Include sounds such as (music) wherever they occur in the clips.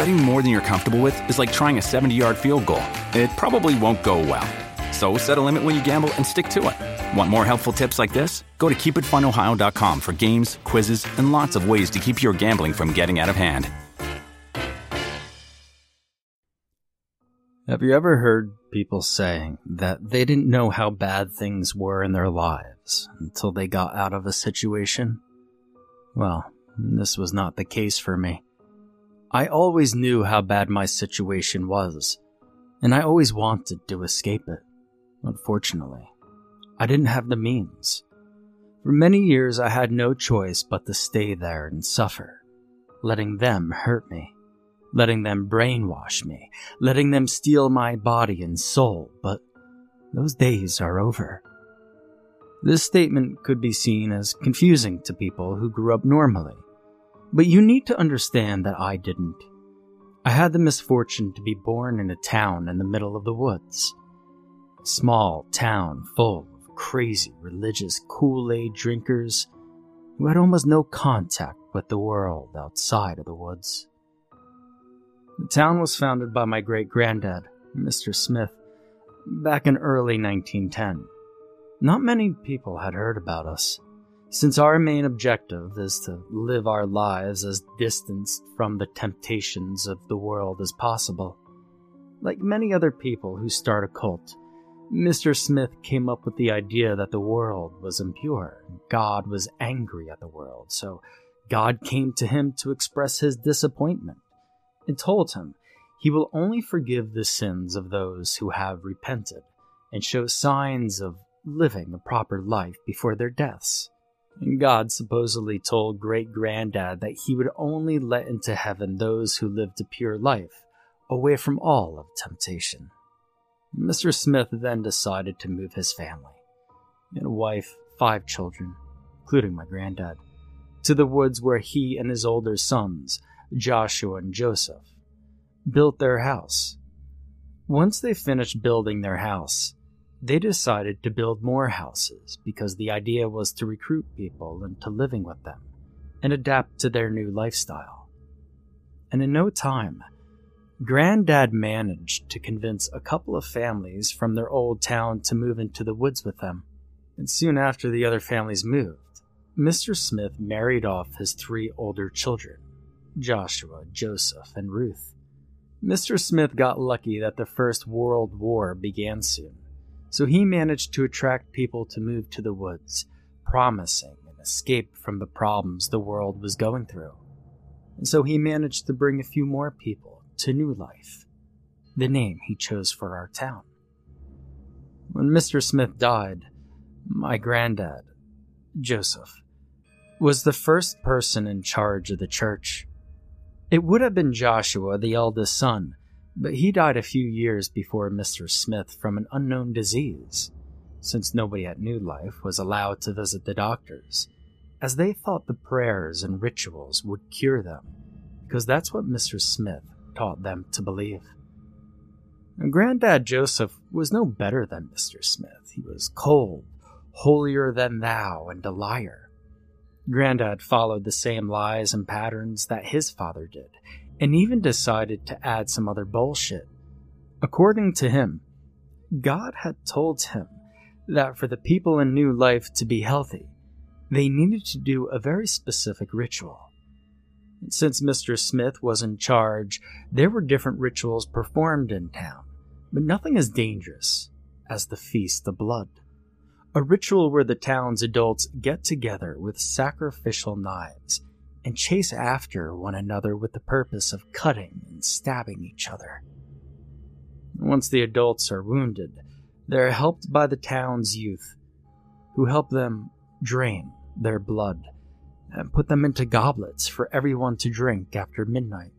Betting more than you're comfortable with is like trying a 70 yard field goal. It probably won't go well. So set a limit when you gamble and stick to it. Want more helpful tips like this? Go to keepitfunohio.com for games, quizzes, and lots of ways to keep your gambling from getting out of hand. Have you ever heard people saying that they didn't know how bad things were in their lives until they got out of a situation? Well, this was not the case for me. I always knew how bad my situation was, and I always wanted to escape it. Unfortunately, I didn't have the means. For many years, I had no choice but to stay there and suffer, letting them hurt me letting them brainwash me, letting them steal my body and soul, but those days are over. This statement could be seen as confusing to people who grew up normally, but you need to understand that I didn't. I had the misfortune to be born in a town in the middle of the woods. A small town full of crazy religious Kool Aid drinkers who had almost no contact with the world outside of the woods. The town was founded by my great granddad, Mr. Smith, back in early 1910. Not many people had heard about us, since our main objective is to live our lives as distanced from the temptations of the world as possible. Like many other people who start a cult, Mr. Smith came up with the idea that the world was impure. God was angry at the world, so God came to him to express his disappointment and told him he will only forgive the sins of those who have repented and show signs of living a proper life before their deaths. And God supposedly told great granddad that he would only let into heaven those who lived a pure life, away from all of temptation. Mr. Smith then decided to move his family, and a wife, five children, including my granddad, to the woods where he and his older sons Joshua and Joseph, built their house. Once they finished building their house, they decided to build more houses because the idea was to recruit people into living with them and adapt to their new lifestyle. And in no time, Granddad managed to convince a couple of families from their old town to move into the woods with them. And soon after the other families moved, Mr. Smith married off his three older children Joshua, Joseph, and Ruth. Mr. Smith got lucky that the First World War began soon, so he managed to attract people to move to the woods, promising an escape from the problems the world was going through. And so he managed to bring a few more people to New Life, the name he chose for our town. When Mr. Smith died, my granddad, Joseph, was the first person in charge of the church. It would have been Joshua, the eldest son, but he died a few years before Mr. Smith from an unknown disease, since nobody at New Life was allowed to visit the doctors, as they thought the prayers and rituals would cure them, because that's what Mr. Smith taught them to believe. And Granddad Joseph was no better than Mr. Smith. He was cold, holier than thou, and a liar. Grandad followed the same lies and patterns that his father did, and even decided to add some other bullshit. According to him, God had told him that for the people in New Life to be healthy, they needed to do a very specific ritual. Since Mr. Smith was in charge, there were different rituals performed in town, but nothing as dangerous as the Feast of Blood a ritual where the town's adults get together with sacrificial knives and chase after one another with the purpose of cutting and stabbing each other. Once the adults are wounded, they're helped by the town's youth, who help them drain their blood and put them into goblets for everyone to drink after midnight.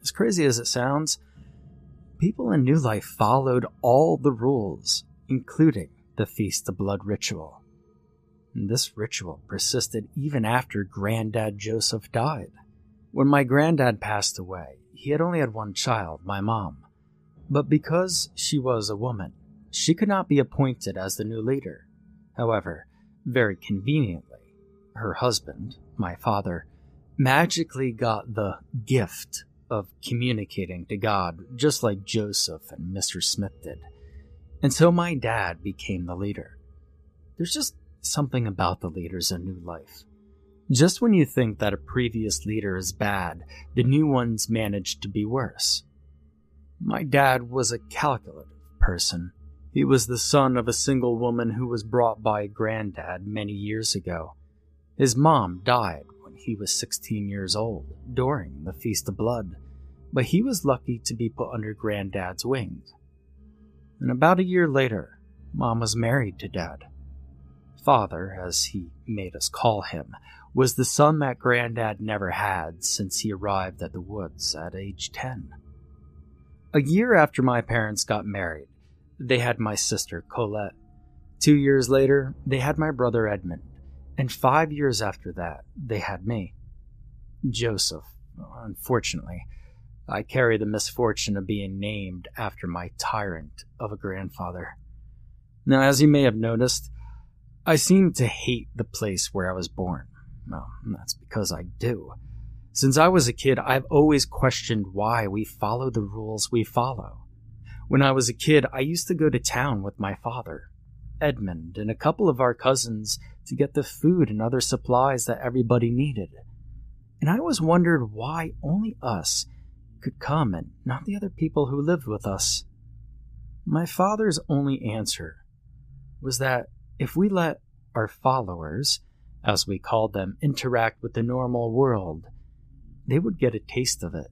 As crazy as it sounds, people in New Life followed all the rules, including the Feast of Blood ritual. This ritual persisted even after Granddad Joseph died. When my granddad passed away, he had only had one child, my mom. But because she was a woman, she could not be appointed as the new leader. However, very conveniently, her husband, my father, magically got the gift of communicating to God, just like Joseph and Mr. Smith did. And so my dad became the leader. There's just something about the leaders of New Life. Just when you think that a previous leader is bad, the new ones manage to be worse. My dad was a calculative person. He was the son of a single woman who was brought by granddad many years ago. His mom died when he was 16 years old during the Feast of Blood, but he was lucky to be put under granddad's wings. And about a year later, mom was married to dad. Father, as he made us call him, was the son that Granddad never had since he arrived at the woods at age 10. A year after my parents got married, they had my sister Colette. Two years later, they had my brother Edmund. And five years after that, they had me. Joseph. Unfortunately, I carry the misfortune of being named after my tyrant of a grandfather. Now, as you may have noticed, I seem to hate the place where I was born. Well, that's because I do. Since I was a kid, I've always questioned why we follow the rules we follow. When I was a kid, I used to go to town with my father, Edmund, and a couple of our cousins to get the food and other supplies that everybody needed. And I always wondered why only us could come and not the other people who lived with us. My father's only answer was that if we let our followers, as we called them, interact with the normal world, they would get a taste of it,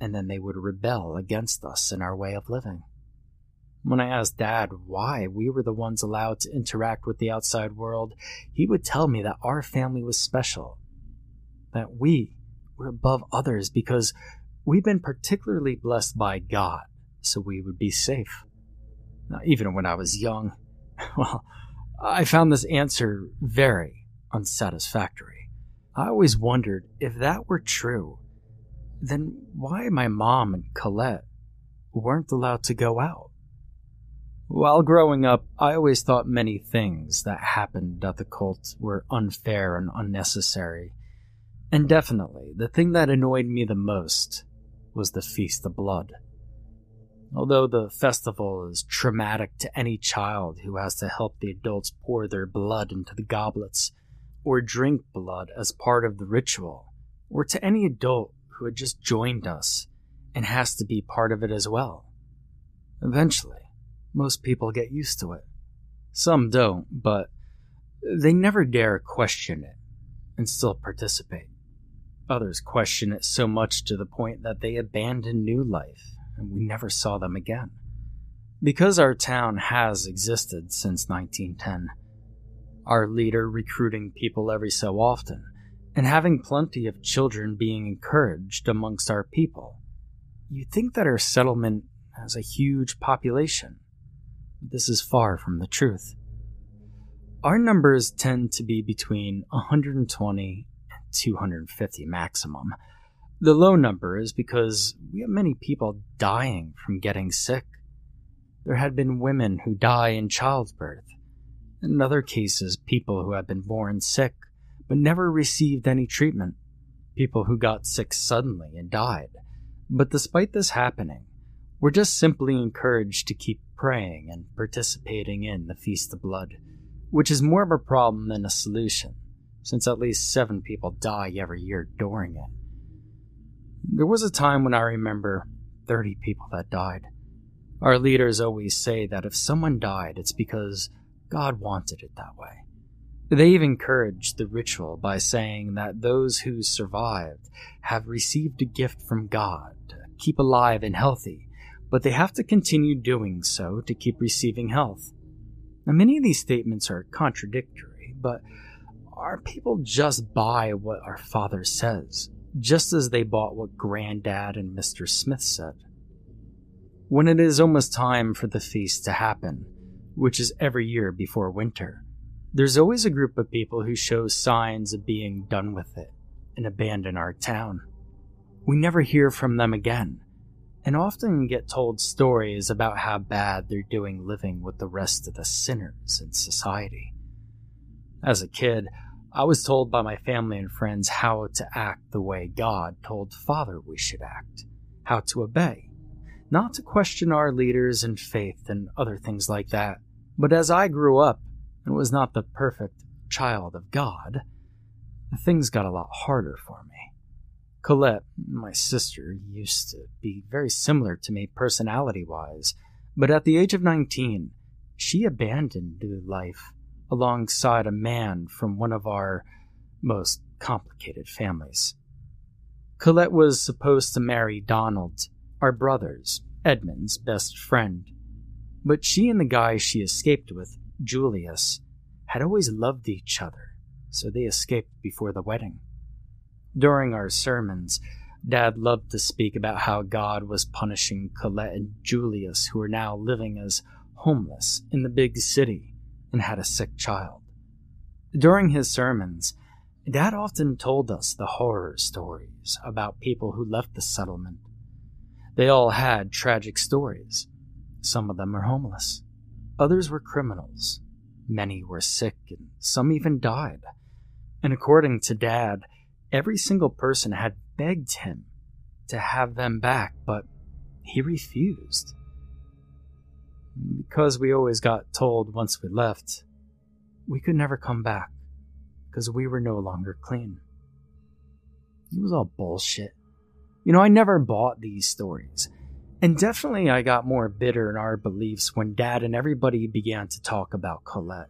and then they would rebel against us and our way of living. When I asked Dad why we were the ones allowed to interact with the outside world, he would tell me that our family was special, that we were above others because we've been particularly blessed by God, so we would be safe. Now, even when I was young, (laughs) well, I found this answer very unsatisfactory. I always wondered if that were true, then why my mom and Colette weren't allowed to go out. While growing up, I always thought many things that happened at the cult were unfair and unnecessary. And definitely, the thing that annoyed me the most was the Feast of Blood. Although the festival is traumatic to any child who has to help the adults pour their blood into the goblets, or drink blood as part of the ritual, or to any adult who had just joined us and has to be part of it as well. Eventually, most people get used to it. Some don't, but they never dare question it and still participate. Others question it so much to the point that they abandon new life and we never saw them again. Because our town has existed since 1910, our leader recruiting people every so often, and having plenty of children being encouraged amongst our people, you'd think that our settlement has a huge population. This is far from the truth. Our numbers tend to be between 120 and 250 maximum, the low number is because we have many people dying from getting sick. There had been women who die in childbirth. In other cases, people who had been born sick but never received any treatment. People who got sick suddenly and died. But despite this happening, we're just simply encouraged to keep praying and participating in the Feast of Blood, which is more of a problem than a solution, since at least seven people die every year during it. There was a time when I remember 30 people that died. Our leaders always say that if someone died, it's because God wanted it that way. They've encouraged the ritual by saying that those who survived have received a gift from God to keep alive and healthy, but they have to continue doing so to keep receiving health. Now, many of these statements are contradictory, but our people just buy what our Father says just as they bought what Granddad and Mr. Smith said. When it is almost time for the feast to happen, which is every year before winter, there's always a group of people who show signs of being done with it and abandon our town. We never hear from them again, and often get told stories about how bad they're doing living with the rest of the sinners in society. As a kid, I was told by my family and friends how to act the way God told Father we should act, how to obey, not to question our leaders and faith and other things like that. But as I grew up and was not the perfect child of God, things got a lot harder for me. Colette, my sister, used to be very similar to me personality wise, but at the age of 19, she abandoned the life alongside a man from one of our most complicated families. Colette was supposed to marry Donald, our brother's, Edmund's best friend. But she and the guy she escaped with, Julius, had always loved each other, so they escaped before the wedding. During our sermons, Dad loved to speak about how God was punishing Colette and Julius, who were now living as homeless in the big city and had a sick child. During his sermons, Dad often told us the horror stories about people who left the settlement. They all had tragic stories. Some of them were homeless, others were criminals, many were sick, and some even died. And according to Dad, every single person had begged him to have them back, but he refused because we always got told once we left, we could never come back because we were no longer clean. It was all bullshit. You know, I never bought these stories. And definitely I got more bitter in our beliefs when Dad and everybody began to talk about Colette.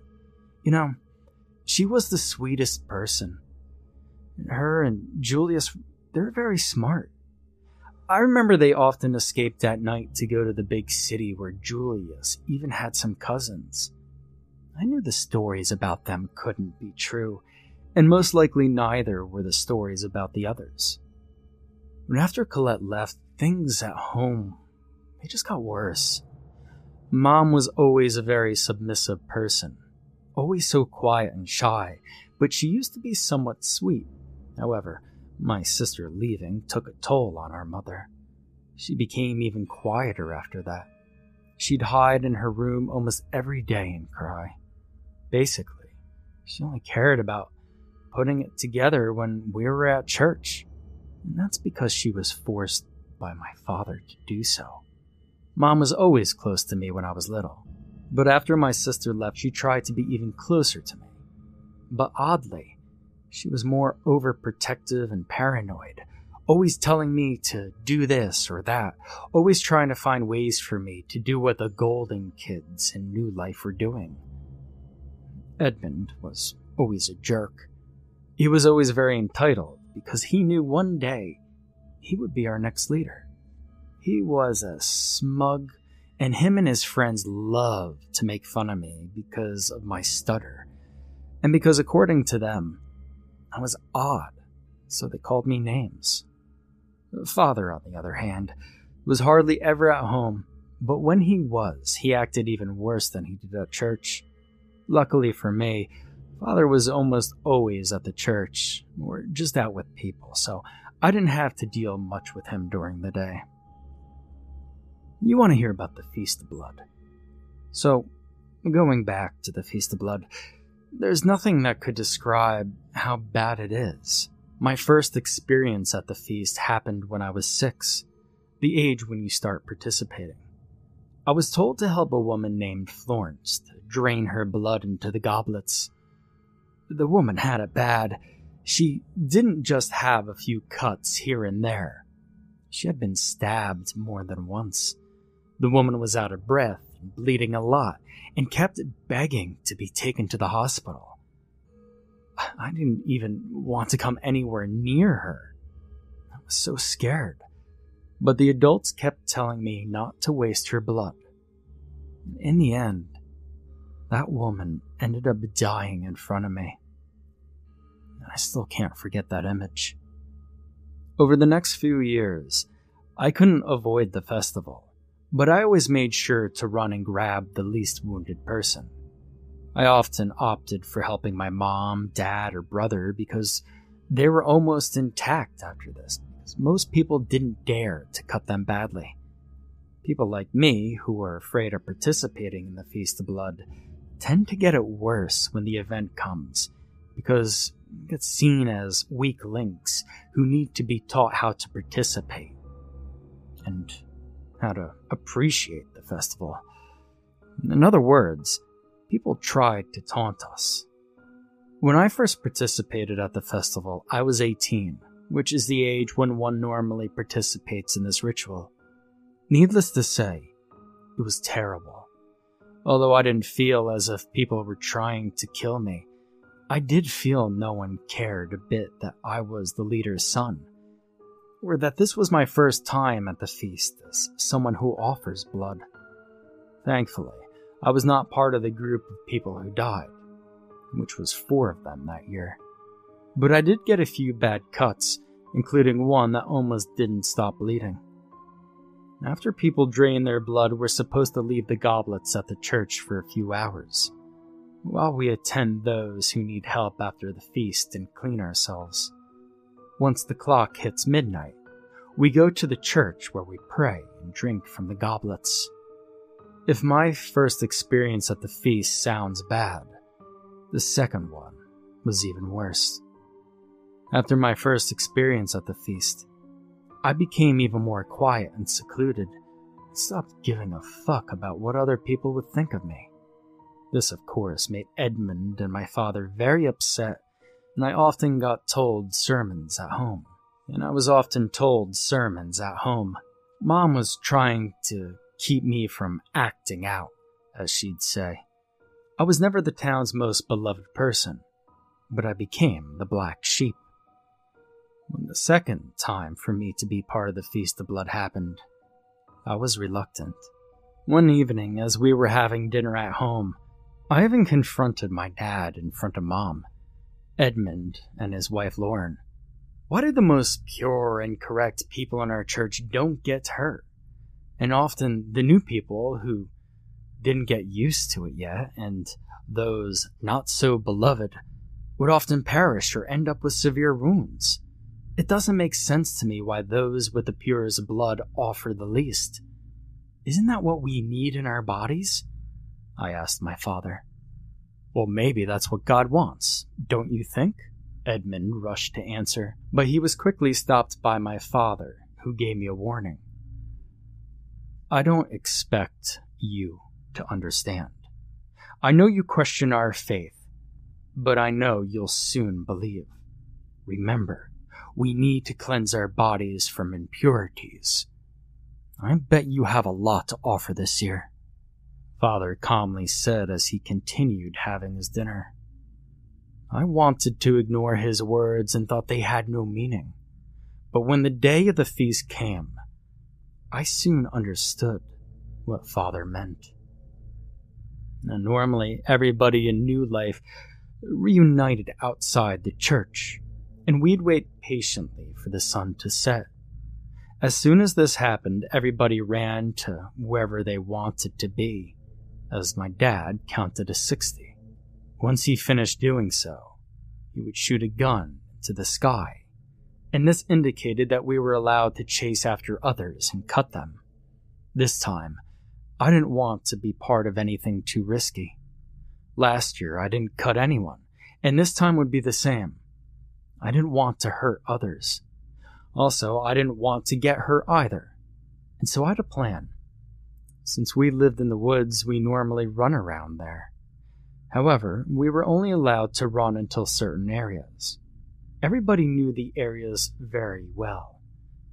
You know, she was the sweetest person. Her and Julius, they're very smart. I remember they often escaped at night to go to the big city where Julius even had some cousins. I knew the stories about them couldn't be true, and most likely neither were the stories about the others. But after Colette left, things at home, they just got worse. Mom was always a very submissive person, always so quiet and shy, but she used to be somewhat sweet. However, my sister leaving took a toll on our mother. She became even quieter after that. She'd hide in her room almost every day and cry. Basically, she only cared about putting it together when we were at church. And that's because she was forced by my father to do so. Mom was always close to me when I was little, but after my sister left, she tried to be even closer to me. But oddly, she was more overprotective and paranoid, always telling me to do this or that, always trying to find ways for me to do what the Golden kids in New Life were doing. Edmund was always a jerk. He was always very entitled because he knew one day he would be our next leader. He was a smug, and him and his friends loved to make fun of me because of my stutter, and because, according to them, I was odd, so they called me names. Father, on the other hand, was hardly ever at home, but when he was, he acted even worse than he did at church. Luckily for me, Father was almost always at the church, or just out with people, so I didn't have to deal much with him during the day. You want to hear about the Feast of Blood. So, going back to the Feast of Blood, there's nothing that could describe how bad it is. My first experience at the feast happened when I was six, the age when you start participating. I was told to help a woman named Florence to drain her blood into the goblets. The woman had it bad. She didn't just have a few cuts here and there. She had been stabbed more than once. The woman was out of breath and bleeding a lot, and kept begging to be taken to the hospital. I didn't even want to come anywhere near her. I was so scared. But the adults kept telling me not to waste her blood. In the end, that woman ended up dying in front of me. I still can't forget that image. Over the next few years, I couldn't avoid the festival, but I always made sure to run and grab the least wounded person. I often opted for helping my mom, dad, or brother because they were almost intact after this. Because most people didn't dare to cut them badly. People like me, who are afraid of participating in the Feast of Blood, tend to get it worse when the event comes because it's seen as weak links who need to be taught how to participate and how to appreciate the festival. In other words, people tried to taunt us. When I first participated at the festival, I was 18, which is the age when one normally participates in this ritual. Needless to say, it was terrible. Although I didn't feel as if people were trying to kill me, I did feel no one cared a bit that I was the leader's son, or that this was my first time at the feast as someone who offers blood. Thankfully, I was not part of the group of people who died, which was four of them that year. But I did get a few bad cuts, including one that almost didn't stop bleeding. After people drain their blood, we're supposed to leave the goblets at the church for a few hours, while we attend those who need help after the feast and clean ourselves. Once the clock hits midnight, we go to the church where we pray and drink from the goblets. If my first experience at the feast sounds bad, the second one was even worse. After my first experience at the feast, I became even more quiet and secluded, and stopped giving a fuck about what other people would think of me. This, of course, made Edmund and my father very upset, and I often got told sermons at home. And I was often told sermons at home. Mom was trying to keep me from acting out, as she'd say. I was never the town's most beloved person, but I became the black sheep. When the second time for me to be part of the Feast of Blood happened, I was reluctant. One evening, as we were having dinner at home, I even confronted my dad in front of mom, Edmund, and his wife Lauren. Why do the most pure and correct people in our church don't get hurt? And often the new people who didn't get used to it yet, and those not so beloved, would often perish or end up with severe wounds. It doesn't make sense to me why those with the purest blood offer the least. Isn't that what we need in our bodies? I asked my father. Well, maybe that's what God wants, don't you think? Edmund rushed to answer, but he was quickly stopped by my father, who gave me a warning. I don't expect you to understand. I know you question our faith, but I know you'll soon believe. Remember, we need to cleanse our bodies from impurities. I bet you have a lot to offer this year, Father calmly said as he continued having his dinner. I wanted to ignore his words and thought they had no meaning. But when the day of the feast came, I soon understood what Father meant. Now, normally, everybody in New Life reunited outside the church and we'd wait patiently for the sun to set. As soon as this happened, everybody ran to wherever they wanted to be, as my dad counted to 60. Once he finished doing so, he would shoot a gun into the sky, and this indicated that we were allowed to chase after others and cut them. This time, I didn't want to be part of anything too risky. Last year, I didn't cut anyone, and this time would be the same. I didn't want to hurt others. Also, I didn't want to get hurt either. And so I had a plan. Since we lived in the woods, we normally run around there. However, we were only allowed to run until certain areas. Everybody knew the areas very well,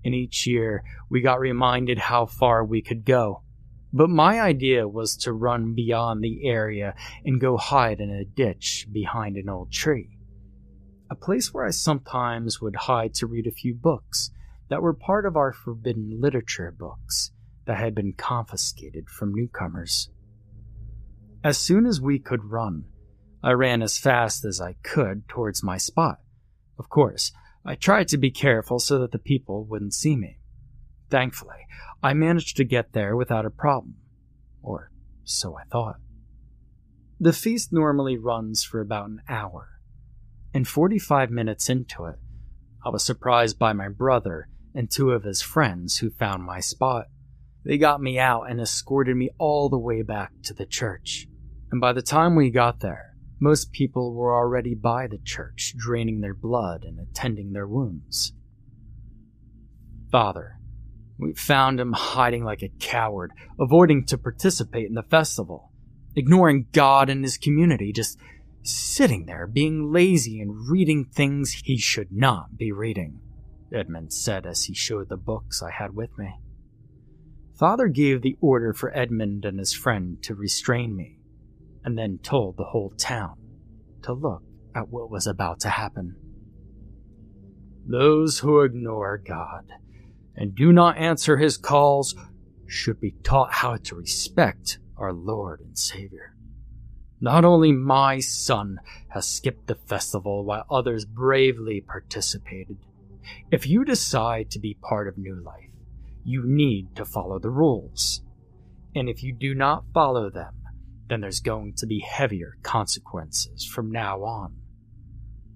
and each year we got reminded how far we could go. But my idea was to run beyond the area and go hide in a ditch behind an old tree a place where I sometimes would hide to read a few books that were part of our forbidden literature books that had been confiscated from newcomers. As soon as we could run, I ran as fast as I could towards my spot. Of course, I tried to be careful so that the people wouldn't see me. Thankfully, I managed to get there without a problem. Or so I thought. The feast normally runs for about an hour, and 45 minutes into it, I was surprised by my brother and two of his friends who found my spot. They got me out and escorted me all the way back to the church. And by the time we got there, most people were already by the church, draining their blood and attending their wounds. Father, we found him hiding like a coward, avoiding to participate in the festival, ignoring God and his community, just sitting there being lazy and reading things he should not be reading, Edmund said as he showed the books I had with me. Father gave the order for Edmund and his friend to restrain me, and then told the whole town to look at what was about to happen. Those who ignore God and do not answer his calls should be taught how to respect our Lord and Savior. Not only my son has skipped the festival while others bravely participated. If you decide to be part of New Life, you need to follow the rules. And if you do not follow them, then there's going to be heavier consequences from now on.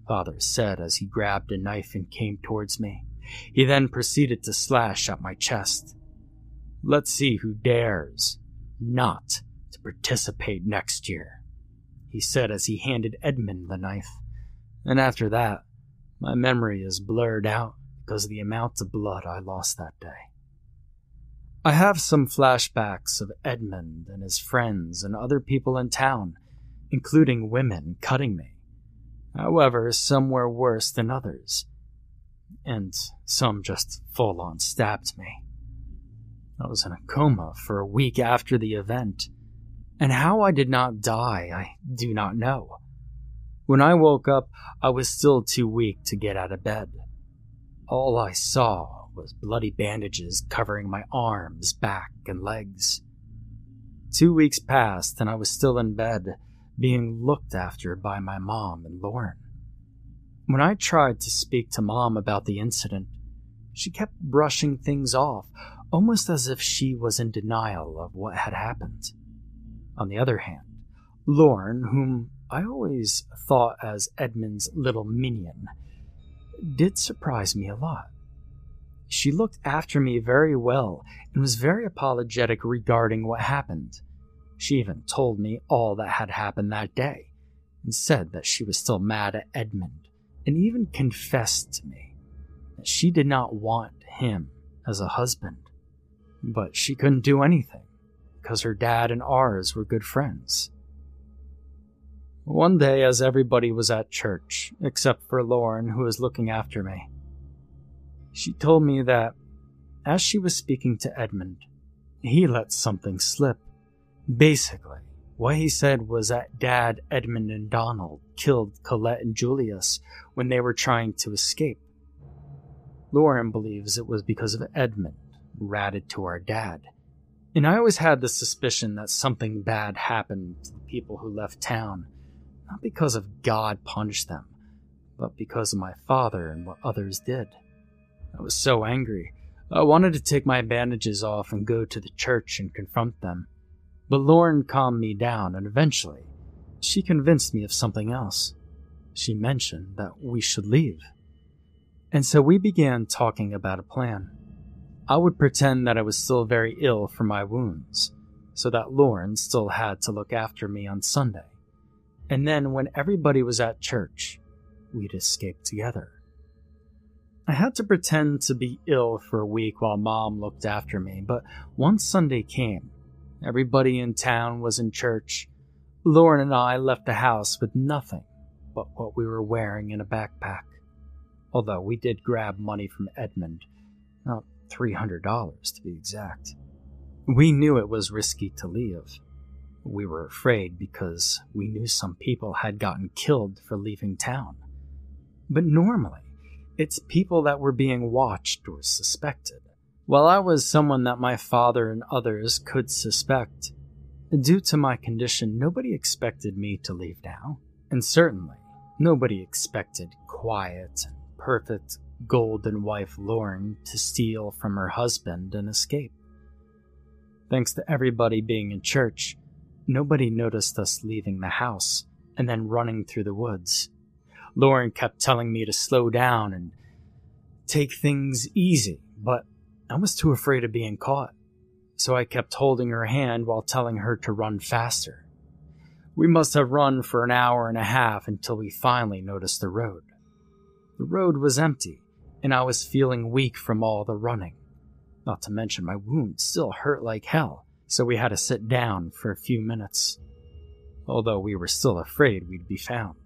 Father said as he grabbed a knife and came towards me. He then proceeded to slash at my chest. Let's see who dares not to participate next year he said as he handed Edmund the knife. And after that, my memory is blurred out because of the amount of blood I lost that day. I have some flashbacks of Edmund and his friends and other people in town, including women cutting me. However, some were worse than others, and some just full on stabbed me. I was in a coma for a week after the event and how I did not die, I do not know. When I woke up, I was still too weak to get out of bed. All I saw was bloody bandages covering my arms, back, and legs. Two weeks passed, and I was still in bed, being looked after by my mom and Lauren. When I tried to speak to mom about the incident, she kept brushing things off, almost as if she was in denial of what had happened. On the other hand, Lauren, whom I always thought as Edmund's little minion, did surprise me a lot. She looked after me very well and was very apologetic regarding what happened. She even told me all that had happened that day and said that she was still mad at Edmund and even confessed to me that she did not want him as a husband. But she couldn't do anything because her dad and ours were good friends. One day, as everybody was at church, except for Lauren, who was looking after me, she told me that as she was speaking to Edmund, he let something slip. Basically, what he said was that Dad, Edmund, and Donald killed Colette and Julius when they were trying to escape. Lauren believes it was because of Edmund ratted to our dad and I always had the suspicion that something bad happened to the people who left town, not because of God punished them, but because of my father and what others did. I was so angry. I wanted to take my bandages off and go to the church and confront them. But Lauren calmed me down, and eventually, she convinced me of something else. She mentioned that we should leave. And so we began talking about a plan. I would pretend that I was still very ill from my wounds, so that Lauren still had to look after me on Sunday. And then, when everybody was at church, we'd escape together. I had to pretend to be ill for a week while mom looked after me, but once Sunday came, everybody in town was in church. Lauren and I left the house with nothing but what we were wearing in a backpack. Although we did grab money from Edmund, not $300 to be exact. We knew it was risky to leave. We were afraid because we knew some people had gotten killed for leaving town. But normally, it's people that were being watched or suspected. While I was someone that my father and others could suspect, due to my condition, nobody expected me to leave now. And certainly, nobody expected quiet perfect golden wife Lauren to steal from her husband and escape. Thanks to everybody being in church, nobody noticed us leaving the house and then running through the woods. Lauren kept telling me to slow down and take things easy, but I was too afraid of being caught, so I kept holding her hand while telling her to run faster. We must have run for an hour and a half until we finally noticed the road. The road was empty, and I was feeling weak from all the running. Not to mention my wound still hurt like hell, so we had to sit down for a few minutes. Although we were still afraid we'd be found.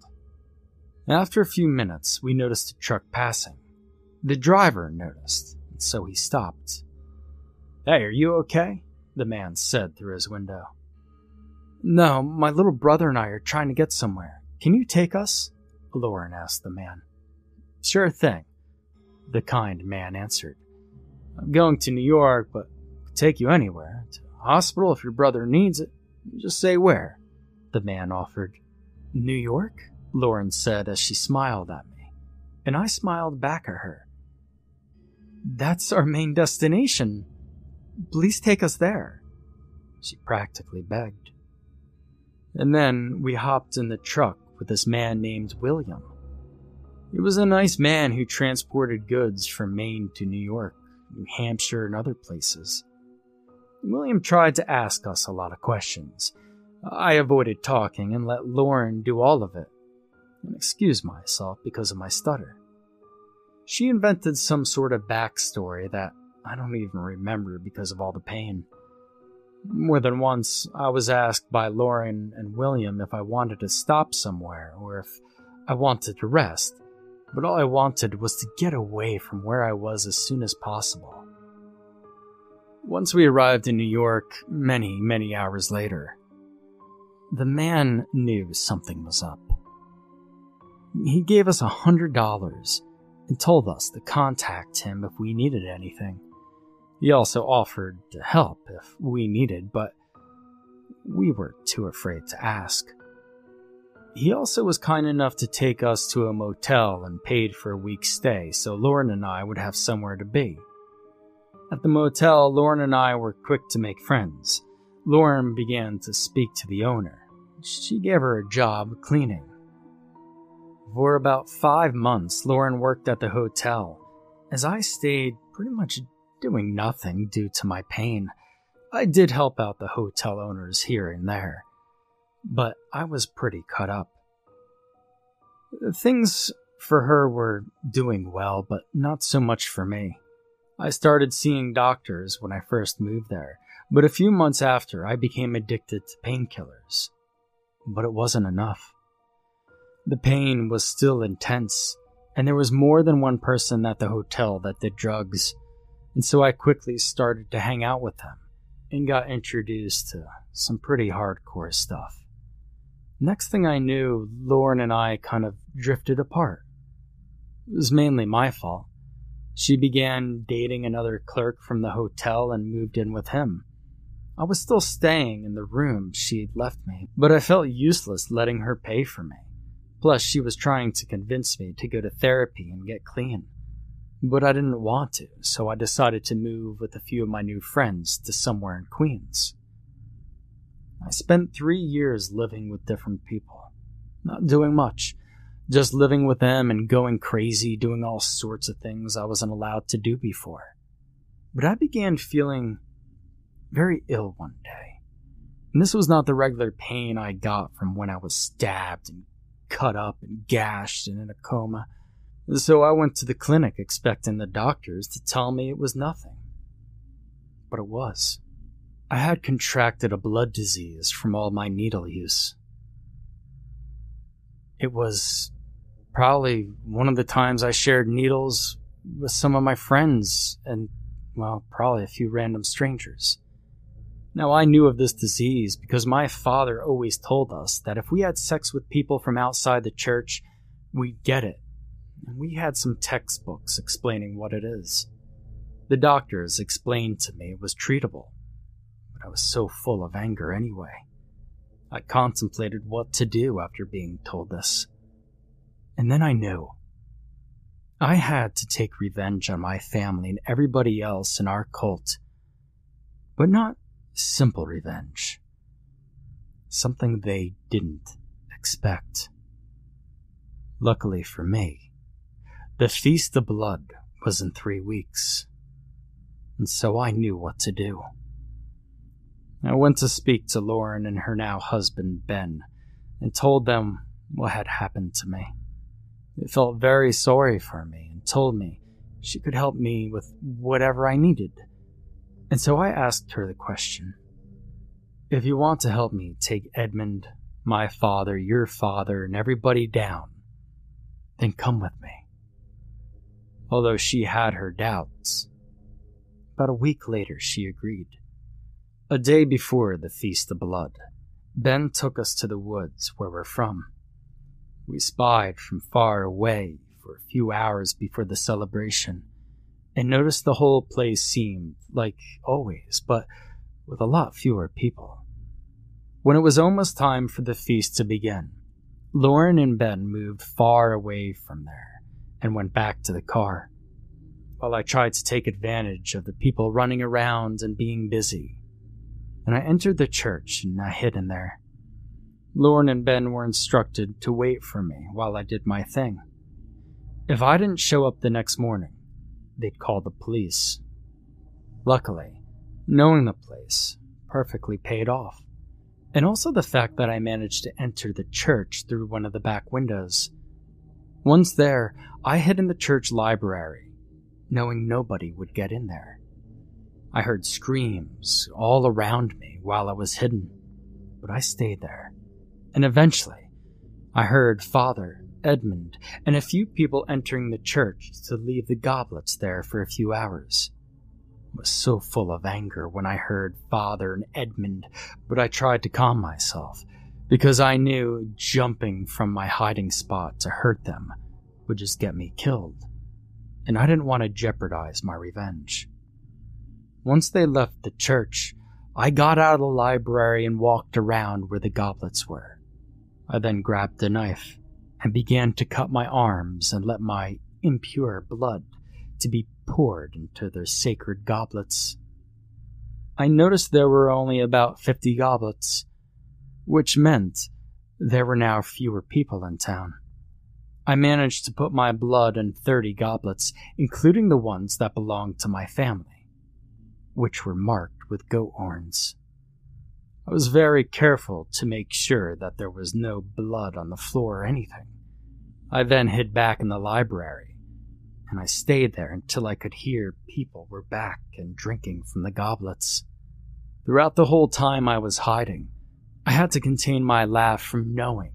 After a few minutes, we noticed a truck passing. The driver noticed, and so he stopped. Hey, are you okay? The man said through his window. No, my little brother and I are trying to get somewhere. Can you take us? Lauren asked the man. Sure thing, the kind man answered. I'm going to New York, but I could take you anywhere. To a hospital if your brother needs it. Just say where, the man offered. New York? Lauren said as she smiled at me, and I smiled back at her. That's our main destination. Please take us there. She practically begged. And then we hopped in the truck with this man named William. He was a nice man who transported goods from Maine to New York, New Hampshire, and other places. William tried to ask us a lot of questions. I avoided talking and let Lauren do all of it, and excuse myself because of my stutter. She invented some sort of backstory that I don't even remember because of all the pain. More than once, I was asked by Lauren and William if I wanted to stop somewhere or if I wanted to rest, but all I wanted was to get away from where I was as soon as possible. Once we arrived in New York, many, many hours later, the man knew something was up. He gave us a hundred dollars and told us to contact him if we needed anything. He also offered to help if we needed, but we were too afraid to ask. He also was kind enough to take us to a motel and paid for a week's stay so Lauren and I would have somewhere to be. At the motel, Lauren and I were quick to make friends. Lauren began to speak to the owner. She gave her a job cleaning. For about five months, Lauren worked at the hotel, as I stayed pretty much doing nothing due to my pain. I did help out the hotel owners here and there, but I was pretty cut up. Things for her were doing well, but not so much for me. I started seeing doctors when I first moved there, but a few months after, I became addicted to painkillers. But it wasn't enough. The pain was still intense, and there was more than one person at the hotel that did drugs and so I quickly started to hang out with them and got introduced to some pretty hardcore stuff. Next thing I knew, Lauren and I kind of drifted apart. It was mainly my fault. She began dating another clerk from the hotel and moved in with him. I was still staying in the room she'd left me, but I felt useless letting her pay for me. Plus, she was trying to convince me to go to therapy and get clean. But I didn't want to, so I decided to move with a few of my new friends to somewhere in Queens. I spent three years living with different people, not doing much, just living with them and going crazy, doing all sorts of things I wasn't allowed to do before. But I began feeling very ill one day. And this was not the regular pain I got from when I was stabbed and cut up and gashed and in a coma. So I went to the clinic expecting the doctors to tell me it was nothing. But it was. I had contracted a blood disease from all my needle use. It was probably one of the times I shared needles with some of my friends and, well, probably a few random strangers. Now, I knew of this disease because my father always told us that if we had sex with people from outside the church, we'd get it and we had some textbooks explaining what it is. The doctors explained to me it was treatable, but I was so full of anger anyway. I contemplated what to do after being told this. And then I knew. I had to take revenge on my family and everybody else in our cult. But not simple revenge. Something they didn't expect. Luckily for me, the Feast of Blood was in three weeks, and so I knew what to do. I went to speak to Lauren and her now husband, Ben, and told them what had happened to me. They felt very sorry for me and told me she could help me with whatever I needed. And so I asked her the question If you want to help me take Edmund, my father, your father, and everybody down, then come with me. Although she had her doubts. About a week later, she agreed. A day before the Feast of Blood, Ben took us to the woods where we're from. We spied from far away for a few hours before the celebration and noticed the whole place seemed like always, but with a lot fewer people. When it was almost time for the feast to begin, Lauren and Ben moved far away from there and went back to the car, while I tried to take advantage of the people running around and being busy. And I entered the church and I hid in there. Lauren and Ben were instructed to wait for me while I did my thing. If I didn't show up the next morning, they'd call the police. Luckily, knowing the place perfectly paid off and also the fact that I managed to enter the church through one of the back windows. Once there, I hid in the church library, knowing nobody would get in there. I heard screams all around me while I was hidden, but I stayed there. And eventually, I heard Father, Edmund, and a few people entering the church to leave the goblets there for a few hours I was so full of anger when I heard Father and Edmund, but I tried to calm myself because I knew jumping from my hiding spot to hurt them would just get me killed, and I didn't want to jeopardize my revenge. Once they left the church, I got out of the library and walked around where the goblets were. I then grabbed a knife and began to cut my arms and let my impure blood to be poured into their sacred goblets. I noticed there were only about 50 goblets, which meant there were now fewer people in town. I managed to put my blood in 30 goblets, including the ones that belonged to my family, which were marked with goat horns. I was very careful to make sure that there was no blood on the floor or anything. I then hid back in the library and I stayed there until I could hear people were back and drinking from the goblets. Throughout the whole time I was hiding, I had to contain my laugh from knowing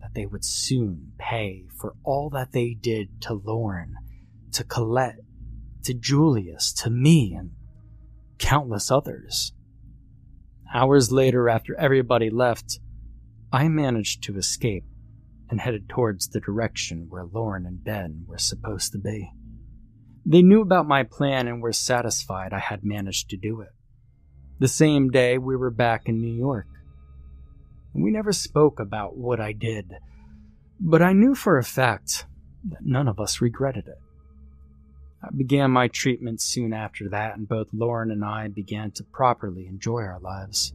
that they would soon pay for all that they did to Lauren, to Colette, to Julius, to me, and countless others. Hours later, after everybody left, I managed to escape and headed towards the direction where Lauren and Ben were supposed to be. They knew about my plan and were satisfied I had managed to do it. The same day, we were back in New York. We never spoke about what I did, but I knew for a fact that none of us regretted it. I began my treatment soon after that, and both Lauren and I began to properly enjoy our lives.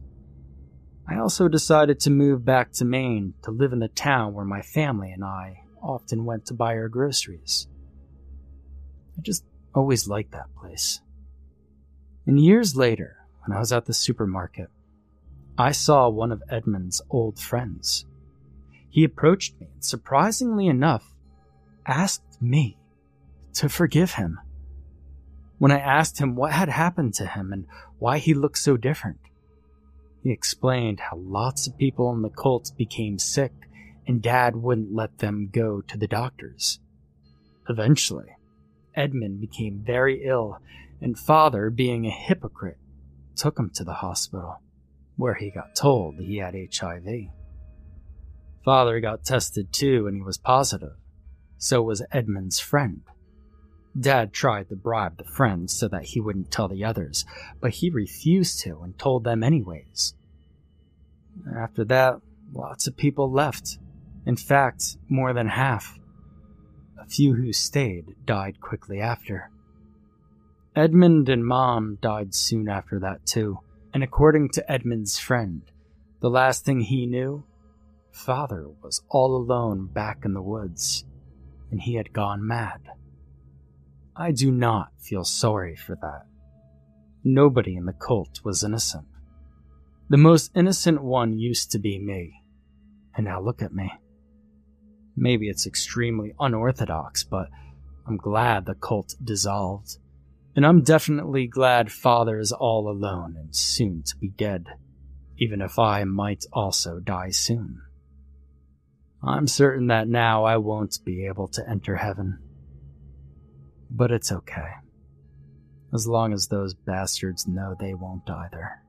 I also decided to move back to Maine to live in the town where my family and I often went to buy our groceries. I just always liked that place. And years later, when I was at the supermarket, I saw one of Edmund's old friends. He approached me and, surprisingly enough, asked me to forgive him. When I asked him what had happened to him and why he looked so different, he explained how lots of people in the cult became sick and Dad wouldn't let them go to the doctors. Eventually, Edmund became very ill, and Father, being a hypocrite, took him to the hospital, where he got told he had HIV. Father got tested too, and he was positive. So was Edmund's friend. Dad tried to bribe the friends so that he wouldn't tell the others, but he refused to and told them anyways. After that, lots of people left. In fact, more than half. A few who stayed died quickly after. Edmund and Mom died soon after that, too, and according to Edmund's friend, the last thing he knew, Father was all alone back in the woods, and he had gone mad. I do not feel sorry for that. Nobody in the cult was innocent. The most innocent one used to be me, and now look at me. Maybe it's extremely unorthodox, but I'm glad the cult dissolved. And I'm definitely glad Father is all alone and soon to be dead, even if I might also die soon. I'm certain that now I won't be able to enter heaven. But it's okay. As long as those bastards know they won't either.